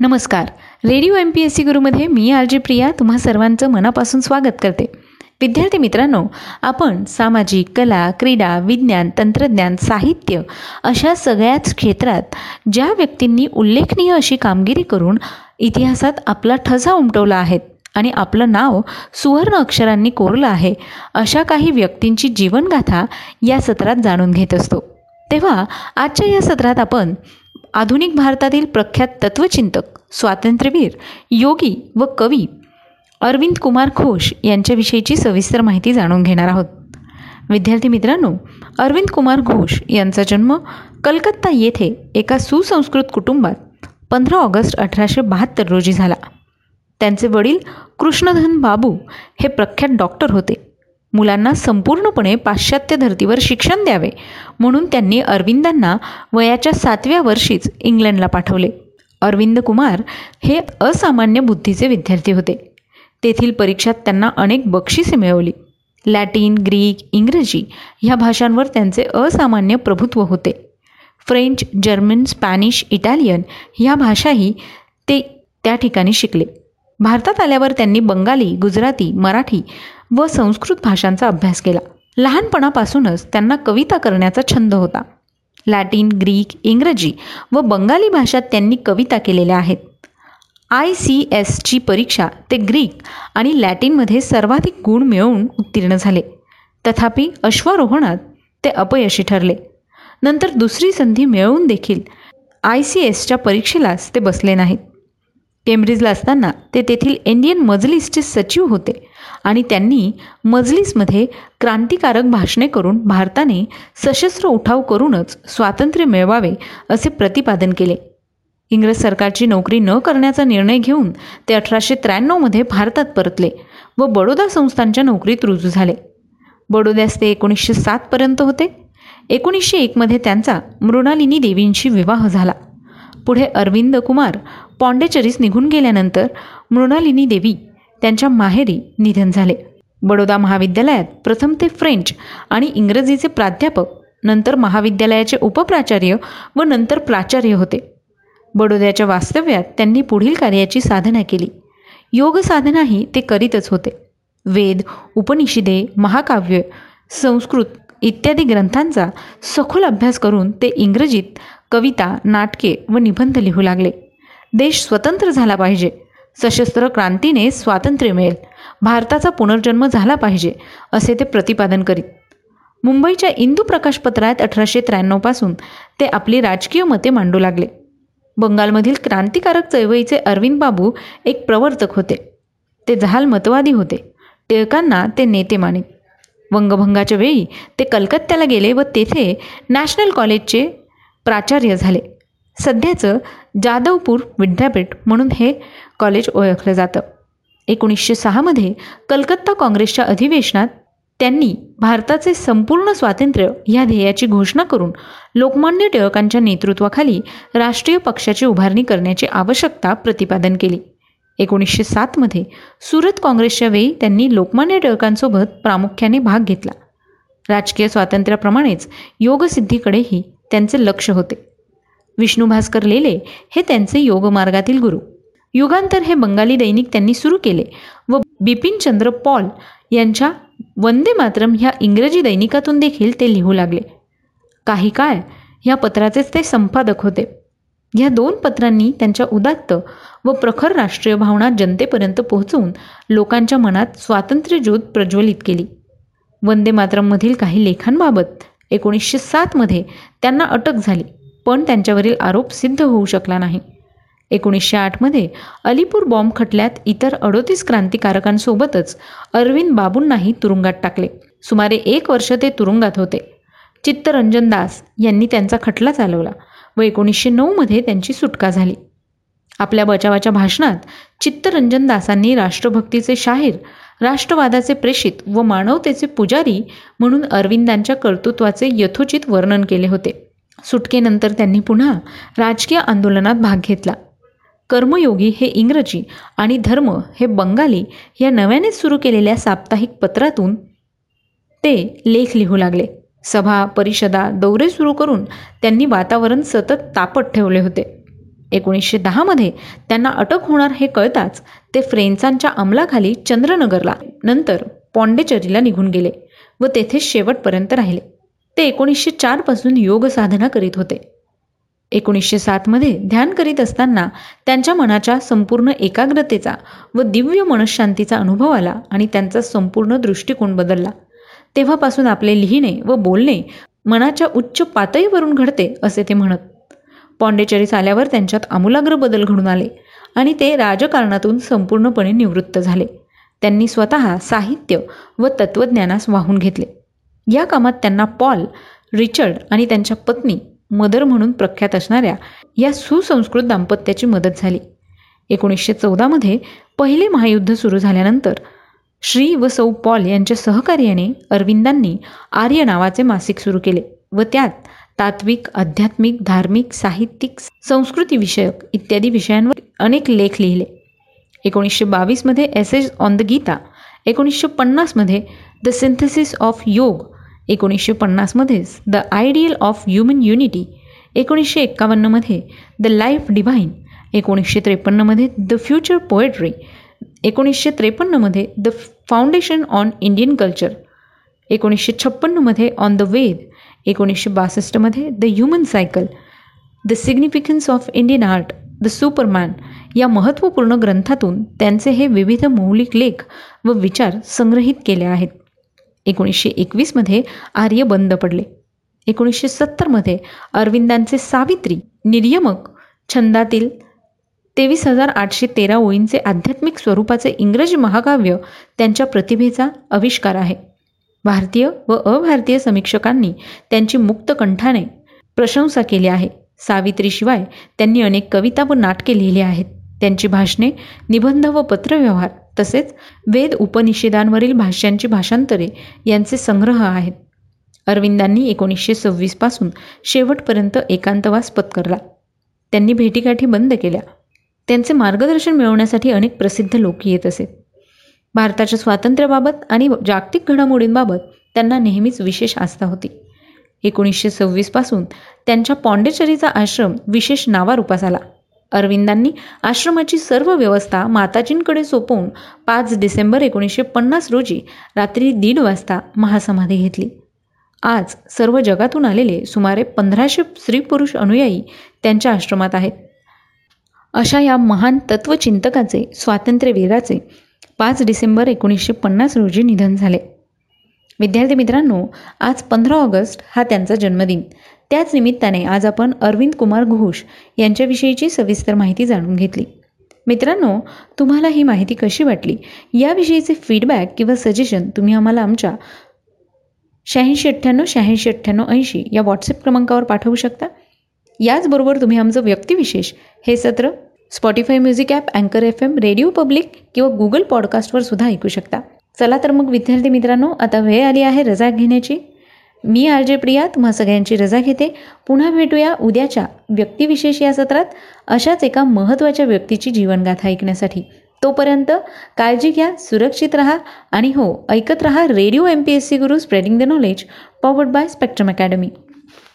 नमस्कार. Radio M P S C गुरुमध्ये मी R J Priya तुम्हा सर्वांचं मनापासून स्वागत करते. विद्यार्थी मित्रांनो आपण सामाजिक कला क्रीडा विज्ञान तंत्रज्ञान साहित्य अशा सगळ्याच क्षेत्रात ज्या व्यक्तींनी उल्लेखनीय अशी कामगिरी करून इतिहासात आपला ठसा उमटवला आहे आणि आपलं नाव सुवर्ण अक्षरांनी कोरलं आहे अशा काही व्यक्तींची जीवनगाथा या सत्रात जाणून घेत असतो. तेव्हा आजच्या या सत्रात आपण आधुनिक भारतातील प्रख्यात तत्वचिंतक स्वातंत्र्यवीर योगी व कवी अरविंद कुमार घोष यांच्याविषयीची सविस्तर माहिती जाणून घेणार आहोत. विद्यार्थी मित्रांनो अरविंद कुमार घोष यांचा जन्म कलकत्ता येथे एका सुसंस्कृत कुटुंबात पंधरा ऑगस्ट अठराशे बहात्तर रोजी झाला. त्यांचे वडील कृष्णधन बाबू हे प्रख्यात डॉक्टर होते. मुलांना संपूर्णपणे पाश्चात्य धर्तीवर शिक्षण द्यावे म्हणून त्यांनी अरविंदांना वयाच्या सातव्या वर्षीच इंग्लंडला पाठवले. अरविंद कुमार हे असामान्य बुद्धीचे विद्यार्थी होते. तेथील परीक्षात त्यांना अनेक बक्षिसे मिळवली. लॅटिन ग्रीक इंग्रजी ह्या भाषांवर त्यांचे असामान्य प्रभुत्व होते. फ्रेंच जर्मन स्पॅनिश इटालियन ह्या भाषाही ते त्या ठिकाणी शिकले. भारतात आल्यावर त्यांनी बंगाली गुजराती मराठी व संस्कृत भाषांचा अभ्यास केला. लहानपणापासूनच त्यांना कविता करण्याचा छंद होता. लॅटिन ग्रीक इंग्रजी व बंगाली भाषात त्यांनी कविता केलेल्या आहेत. आय सी एसची परीक्षा ते ग्रीक आणि लॅटिनमध्ये सर्वाधिक गुण मिळवून उत्तीर्ण झाले. तथापि अश्वारोहणात ते अपयशी ठरले. नंतर दुसरी संधी मिळवून देखील आय सी एसच्या परीक्षेलाच ते बसले नाहीत. केम्ब्रिजला असताना ते तेथील इंडियन मजलिसचे सचिव होते आणि त्यांनी मजलिसमध्ये क्रांतिकारक भाषणे करून भारताने सशस्त्र उठाव करूनच स्वातंत्र्य मिळवावे असे प्रतिपादन केले. इंग्रज सरकारची नोकरी न करण्याचा निर्णय घेऊन ते अठराशे त्र्याण्णवमध्ये भारतात परतले व बडोदा संस्थांच्या नोकरीत रुजू झाले. बडोद्यास ते एकोणीसशे सातपर्यंत होते. एकोणीसशे एकमध्ये त्यांचा मृणालिनी देवींशी विवाह झाला. पुढे अरविंद कुमार पॉंडेचरीस निघून गेल्यानंतर मृणालिनी देवी त्यांच्या माहेरी निधन झाले. बडोदा महाविद्यालयात प्रथम ते फ्रेंच आणि इंग्रजीचे प्राध्यापक नंतर महाविद्यालयाचे उपप्राचार्य व नंतर प्राचार्य होते. बडोद्याच्या वास्तव्यात त्यांनी पुढील कार्याची साधना केली. योग साधनाही ते करीतच होते. वेद उपनिषदे महाकाव्य संस्कृत इत्यादी ग्रंथांचा सखोल अभ्यास करून ते इंग्रजीत कविता नाटके व निबंध लिहू लागले. देश स्वतंत्र झाला पाहिजे. सशस्त्र क्रांतीने स्वातंत्र्य मिळेल. भारताचा पुनर्जन्म झाला पाहिजे असे ते प्रतिपादन करीत. मुंबईच्या इंदू प्रकाशपत्रात अठराशे त्र्याण्णवपासून ते आपली राजकीय मते मांडू लागले. बंगालमधील क्रांतिकारक चळवळीचे अरविंद बाबू एक प्रवर्तक होते. ते जहाल मतवादी होते. टिळकांना ते नेते मानित. वंगभंगाच्या वेळी ते कलकत्त्याला गेले व तेथे नॅशनल कॉलेजचे प्राचार्य झाले. सध्याचं जाधवपूर विद्यापीठ म्हणून हे कॉलेज ओळखलं जातं. एकोणीसशे सहामध्ये कलकत्ता काँग्रेसच्या अधिवेशनात त्यांनी भारताचे संपूर्ण स्वातंत्र्य ह्या ध्येयाची घोषणा करून लोकमान्य टिळकांच्या नेतृत्वाखाली राष्ट्रीय पक्षाची उभारणी करण्याची आवश्यकता प्रतिपादन केली. एकोणीसशे सातमध्ये सुरत काँग्रेसच्या वेळी त्यांनी लोकमान्य टिळकांसोबत प्रामुख्याने भाग घेतला. राजकीय स्वातंत्र्याप्रमाणेच योगसिद्धीकडेही त्यांचे लक्ष होते. विष्णू भास्कर लेले हे त्यांचे योगमार्गातील गुरु. युगांतर हे बंगाली दैनिक त्यांनी सुरू केले व बिपिनचंद्र पॉल यांच्या वंदे मातरम ह्या इंग्रजी दैनिकातून देखील ते लिहू लागले. काही काळ ह्या पत्राचेच ते संपादक होते. ह्या दोन पत्रांनी त्यांच्या उदात्त व प्रखर राष्ट्रीय भावना जनतेपर्यंत पोहोचवून लोकांच्या मनात स्वातंत्र्यज्योत प्रज्वलित केली. वंदे मातरममधील काही लेखांबाबत एकोणीसशे सातमध्ये त्यांना अटक झाली पण त्यांच्यावरील आरोप सिद्ध होऊ शकला नाही. एकोणीसशे आठमध्ये अलीपूर बॉम्ब खटल्यात इतर अडोतीस क्रांतिकारकांसोबतच अरविंद बाबूंनाही तुरुंगात टाकले. सुमारे एक वर्ष ते तुरुंगात होते. चित्तरंजन दास यांनी त्यांचा खटला चालवला. व एकोणीसशे नऊमध्ये त्यांची सुटका झाली. आपल्या बचावाच्या भाषणात चित्तरंजन दासांनी राष्ट्रभक्तीचे शाहीर राष्ट्रवादाचे प्रेषित व मानवतेचे पुजारी म्हणून अरविंदांच्या कर्तृत्वाचे यथोचित वर्णन केले होते. सुटकेनंतर त्यांनी पुन्हा राजकीय आंदोलनात भाग घेतला. कर्मयोगी हे इंग्रजी आणि धर्म हे बंगाली या नव्यानेच सुरू केलेल्या साप्ताहिक पत्रातून ते लेख लिहू लागले. सभा परिषदा दौरे सुरू करून त्यांनी वातावरण सतत तापत ठेवले होते. एकोणीसशे दहामध्ये त्यांना अटक होणार हे कळताच ते फ्रेंचांच्या अंमलाखाली चंद्रनगरला नंतर पॉंडेचरीला निघून गेले व तेथे शेवटपर्यंत राहिले. ते एकोणीसशे चारपासून योग साधना करीत होते. एकोणीसशे सातमध्ये ध्यान करीत असताना त्यांच्या मनाच्या संपूर्ण एकाग्रतेचा व दिव्य मनशांतीचा अनुभव आला आणि त्यांचा संपूर्ण दृष्टिकोन बदलला. तेव्हापासून आपले लिहिणे व बोलणे मनाच्या उच्च पातळीवरून घडते असे ते म्हणत. पॉंडेचेरीस आल्यावर त्यांच्यात आमूलाग्र बदल घडून आले आणि ते राजकारणातून संपूर्णपणे निवृत्त झाले. त्यांनी स्वतः साहित्य व तत्त्वज्ञानास वाहून घेतले. या कामात त्यांना पॉल रिचर्ड आणि त्यांच्या पत्नी मदर म्हणून प्रख्यात असणाऱ्या या सुसंस्कृत दाम्पत्याची मदत झाली. एकोणीसशे चौदामध्ये पहिले महायुद्ध सुरू झाल्यानंतर श्री व सौ पॉल यांच्या सहकार्याने अरविंदांनी आर्य नावाचे मासिक सुरू केले व त्यात तात्विक आध्यात्मिक धार्मिक साहित्यिक संस्कृतीविषयक इत्यादी विषयांवर अनेक लेख लिहिले. एकोणीसशे बावीसमध्ये एसेज ऑन द गीता एकोणीसशे पन्नासमध्ये द सिंथेसिस ऑफ योग एकोणीसशे पन्नासमध्येच the ideal of human unity एकोणीसशे एक्कावन्नमध्ये द लाईफ डिव्हाइन एकोणीसशे त्रेपन्नमध्ये द फ्युचर पोएट्री एकोणीसशे त्रेपन्नमध्ये the foundation on Indian culture एकोणीसशे छप्पन्नमध्ये ऑन द वेद एकोणीसशे बासष्टमध्ये the human cycle the significance of Indian art the superman या महत्त्वपूर्ण ग्रंथातून त्यांचे हे विविध मौलिक लेख व विचार संग्रहित केले आहेत. एकोणीसशे एकवीसमध्ये आर्य बंद पडले. एकोणीसशे सत्तरमध्ये अरविंदांचे सावित्री निर्यमक छंदातील तेवीस हजार आठशे तेरा ओळींचे आध्यात्मिक स्वरूपाचे इंग्रजी महाकाव्य त्यांच्या प्रतिभेचा आविष्कार आहे. भारतीय व अभारतीय समीक्षकांनी त्यांची मुक्त कंठाने प्रशंसा केली आहे. सावित्रीशिवाय त्यांनी अनेक कविता व नाटके लिहिली आहेत. त्यांची भाषणे निबंध व पत्रव्यवहार तसेच वेद उपनिषेदांवरील भाष्यांची भाषांतरे यांचे संग्रह आहेत. अरविंदांनी एकोणीसशे सव्वीसपासून शेवटपर्यंत एकांतवास पत्करला. त्यांनी भेटीगाठी बंद केल्या. त्यांचे मार्गदर्शन मिळवण्यासाठी अनेक प्रसिद्ध लोक येत असेत भारताच्या स्वातंत्र्याबाबत आणि जागतिक घडामोडींबाबत त्यांना नेहमीच विशेष आस्था होती. एकोणीसशे सव्वीसपासून त्यांच्या पॉंडेचरीचा आश्रम विशेष नावारूपास आला. अरविंदांनी आश्रमाची सर्व व्यवस्था माताजींकडे सोपवून पाच डिसेंबर एकोणीसशे पन्नास रोजी रात्री दीड वाजता महासमाधी घेतली. आज सर्व जगातून आलेले सुमारे पंधराशे स्त्री पुरुष अनुयायी त्यांच्या आश्रमात आहेत. अशा या महान तत्वचिंतकाचे स्वातंत्र्यवीराचे पाच डिसेंबर एकोणीसशे पन्नास रोजी निधन झाले. विद्यार्थी मित्रांनो आज पंधरा ऑगस्ट हा त्यांचा जन्मदिन. त्याच निमित्ताने आज आपण अरविंद कुमार घोष यांच्याविषयीची सविस्तर माहिती जाणून घेतली. मित्रांनो तुम्हाला ही माहिती कशी वाटली? याविषयीचे फीडबॅक किंवा सजेशन तुम्ही आम्हाला आमच्या शहाऐंशी अठ्ठ्याण्णव शहाऐंशी अठ्ठ्याण्णव ऐंशी या व्हॉट्सअप क्रमांकावर पाठवू शकता. याचबरोबर तुम्ही आमचं व्यक्तिविशेष हे सत्र स्पॉटीफाय म्युझिक ॲप अँकर एफ एम रेडिओ पब्लिक किंवा गुगल पॉडकास्टवर सुद्धा ऐकू शकता. चला तर मग विद्यार्थी मित्रांनो आता वेळ आली आहे रजा घेण्याची. मी आर जे प्रिया तुम्हा सगळ्यांची रजा घेते. पुन्हा भेटूया उद्याच्या व्यक्तिविशेष या सत्रात अशाच एका महत्त्वाच्या व्यक्तीची जीवनगाथा ऐकण्यासाठी. तोपर्यंत काळजी घ्या सुरक्षित राहा आणि हो ऐकत राहा radio M P S C Guru spreading the knowledge powered by Spectrum Academy